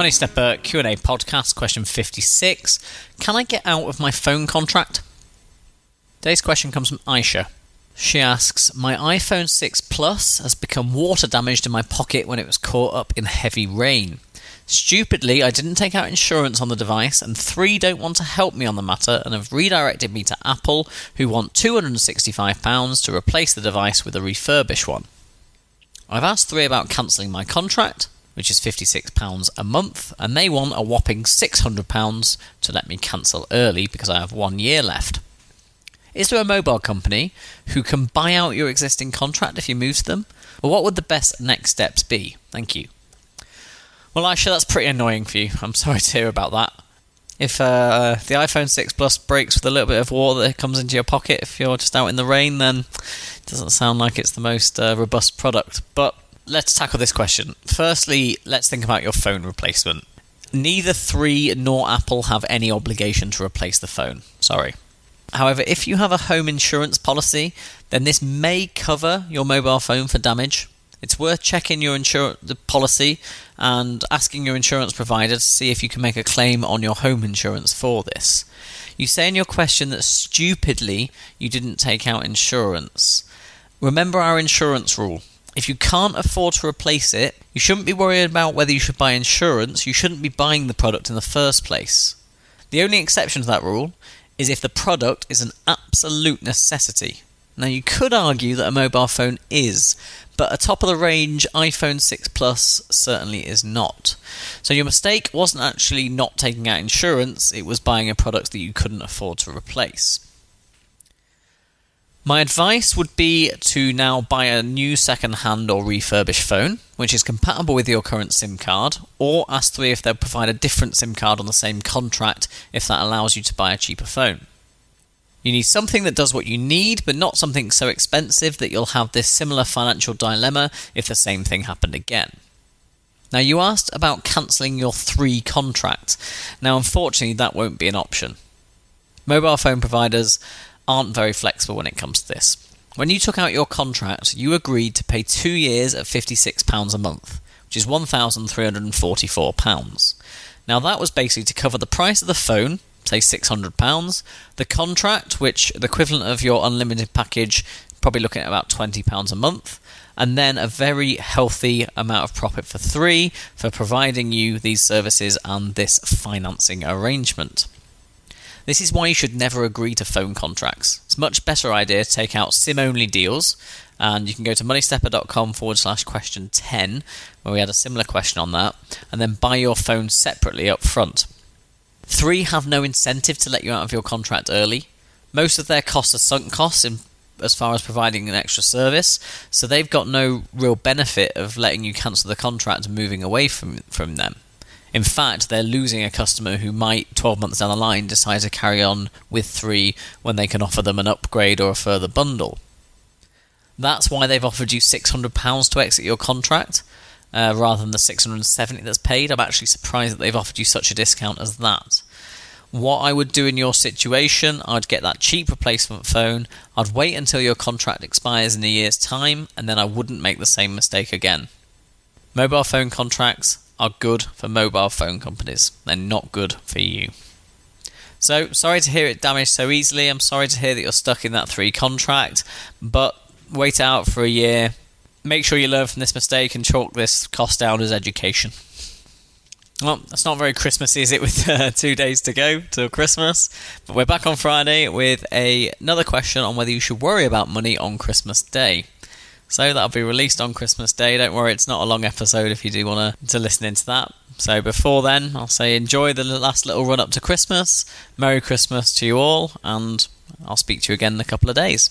Money Stepper Q&A podcast question 56. Can I get out of my phone contract? Today's question comes from Aisha. She asks, "My iPhone 6 Plus has become water damaged in my pocket when it was caught up in heavy rain. Stupidly, I didn't take out insurance on the device, and three don't want to help me on the matter and have redirected me to Apple, who want £265 to replace the device with a refurbished one. I've asked three about cancelling my contract, which is £56 a month, and they want a whopping £600 to let me cancel early because I have one year left. Is there a mobile company who can buy out your existing contract if you move to them? Or what would the best next steps be? Thank you. Well, Aisha, that's pretty annoying for you. I'm sorry to hear about that. If uh, the iPhone 6 Plus breaks with a little bit of water that comes into your pocket if you're just out in the rain, then it doesn't sound like it's the most uh, robust product. But let's tackle this question. Firstly, let's think about your phone replacement. Neither 3 nor Apple have any obligation to replace the phone. Sorry. However, if you have a home insurance policy, then this may cover your mobile phone for damage. It's worth checking your insur- the policy and asking your insurance provider to see if you can make a claim on your home insurance for this. You say in your question that stupidly you didn't take out insurance. Remember our insurance rule. If you can't afford to replace it, you shouldn't be worried about whether you should buy insurance. You shouldn't be buying the product in the first place. The only exception to that rule is if the product is an absolute necessity. Now, you could argue that a mobile phone is, but a top of the range iPhone 6 Plus certainly is not. So, your mistake wasn't actually not taking out insurance, it was buying a product that you couldn't afford to replace. My advice would be to now buy a new second hand or refurbished phone, which is compatible with your current SIM card, or ask 3 if they'll provide a different SIM card on the same contract if that allows you to buy a cheaper phone. You need something that does what you need, but not something so expensive that you'll have this similar financial dilemma if the same thing happened again. Now, you asked about cancelling your 3 contract. Now, unfortunately, that won't be an option. Mobile phone providers aren't very flexible when it comes to this. When you took out your contract, you agreed to pay two years at £56 a month, which is £1,344. Now, that was basically to cover the price of the phone, say £600, the contract, which the equivalent of your unlimited package, probably looking at about £20 a month, and then a very healthy amount of profit for three for providing you these services and this financing arrangement. This is why you should never agree to phone contracts. It's a much better idea to take out SIM only deals, and you can go to moneystepper.com forward slash question 10, where we had a similar question on that, and then buy your phone separately up front. Three have no incentive to let you out of your contract early. Most of their costs are sunk costs in, as far as providing an extra service, so they've got no real benefit of letting you cancel the contract and moving away from, from them. In fact, they're losing a customer who might, 12 months down the line, decide to carry on with three when they can offer them an upgrade or a further bundle. That's why they've offered you £600 to exit your contract uh, rather than the 670 that's paid. I'm actually surprised that they've offered you such a discount as that. What I would do in your situation, I'd get that cheap replacement phone, I'd wait until your contract expires in a year's time, and then I wouldn't make the same mistake again. Mobile phone contracts are good for mobile phone companies. They're not good for you. So, sorry to hear it damaged so easily. I'm sorry to hear that you're stuck in that three contract, but wait out for a year. Make sure you learn from this mistake and chalk this cost down as education. Well, that's not very Christmassy, is it? With uh, two days to go till Christmas, but we're back on Friday with a, another question on whether you should worry about money on Christmas Day. So that'll be released on Christmas Day. Don't worry, it's not a long episode if you do want to, listen into that. So before then, I'll say enjoy the last little run up to Christmas. Merry Christmas to you all, and I'll speak to you again in a couple of days.